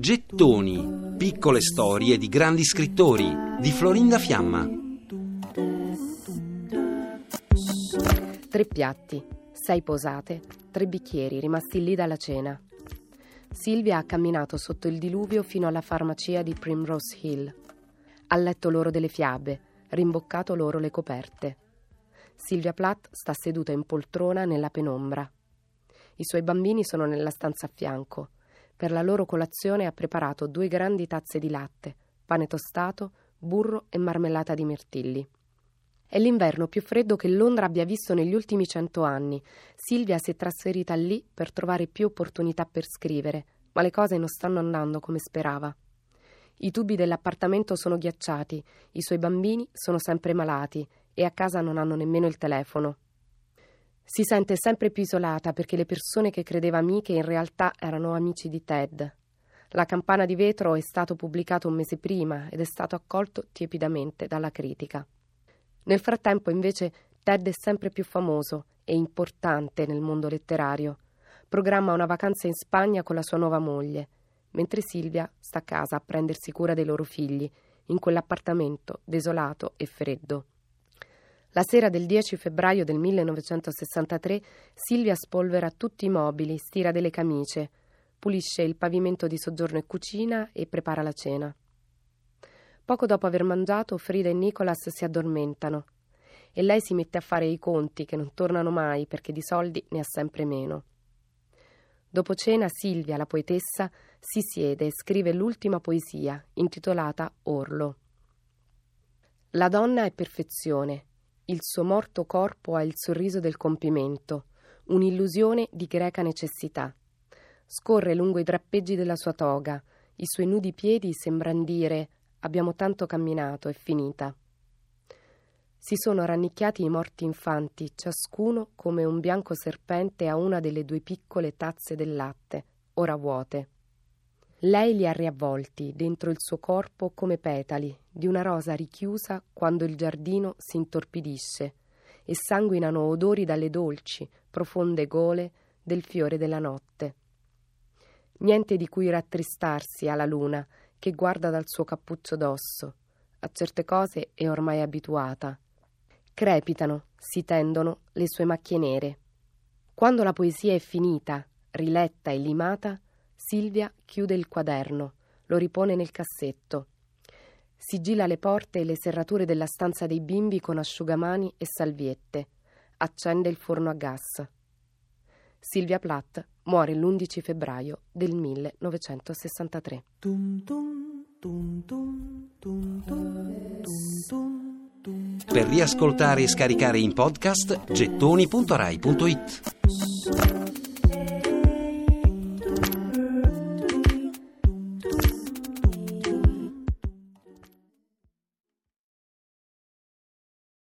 Gettoni, piccole storie di grandi scrittori di Florinda Fiamma. Tre piatti, sei posate, tre bicchieri rimasti lì dalla cena. Silvia ha camminato sotto il diluvio fino alla farmacia di Primrose Hill. Ha letto loro delle fiabe, rimboccato loro le coperte. Silvia Platt sta seduta in poltrona nella penombra. I suoi bambini sono nella stanza a fianco. Per la loro colazione ha preparato due grandi tazze di latte, pane tostato, burro e marmellata di mirtilli. È l'inverno più freddo che Londra abbia visto negli ultimi cento anni. Silvia si è trasferita lì per trovare più opportunità per scrivere, ma le cose non stanno andando come sperava. I tubi dell'appartamento sono ghiacciati, i suoi bambini sono sempre malati e a casa non hanno nemmeno il telefono. Si sente sempre più isolata perché le persone che credeva amiche in realtà erano amici di Ted. La campana di vetro è stato pubblicato un mese prima ed è stato accolto tiepidamente dalla critica. Nel frattempo, invece, Ted è sempre più famoso e importante nel mondo letterario. Programma una vacanza in Spagna con la sua nuova moglie, mentre Silvia sta a casa a prendersi cura dei loro figli, in quell'appartamento desolato e freddo. La sera del 10 febbraio del 1963 Silvia spolvera tutti i mobili, stira delle camicie, pulisce il pavimento di soggiorno e cucina e prepara la cena. Poco dopo aver mangiato, Frida e Nicholas si addormentano e lei si mette a fare i conti che non tornano mai perché di soldi ne ha sempre meno. Dopo cena Silvia, la poetessa, si siede e scrive l'ultima poesia, intitolata Orlo. La donna è perfezione, il suo morto corpo ha il sorriso del compimento, un'illusione di greca necessità. Scorre lungo i drappeggi della sua toga, i suoi nudi piedi sembran dire abbiamo tanto camminato, è finita. Si sono rannicchiati i morti infanti, ciascuno come un bianco serpente a una delle due piccole tazze del latte, ora vuote. Lei li ha riavvolti dentro il suo corpo come petali di una rosa richiusa quando il giardino si intorpidisce e sanguinano odori dalle dolci, profonde gole del fiore della notte. Niente di cui rattristarsi alla luna che guarda dal suo cappuccio d'osso. A certe cose è ormai abituata. Crepitano, si tendono le sue macchie nere. Quando la poesia è finita, riletta e limata, Silvia chiude il quaderno, lo ripone nel cassetto. Sigilla le porte e le serrature della stanza dei bimbi con asciugamani e salviette. Accende il forno a gas. Silvia Platt muore l'11 febbraio del 1963. Per riascoltare e scaricare in podcast gettoni.rai.it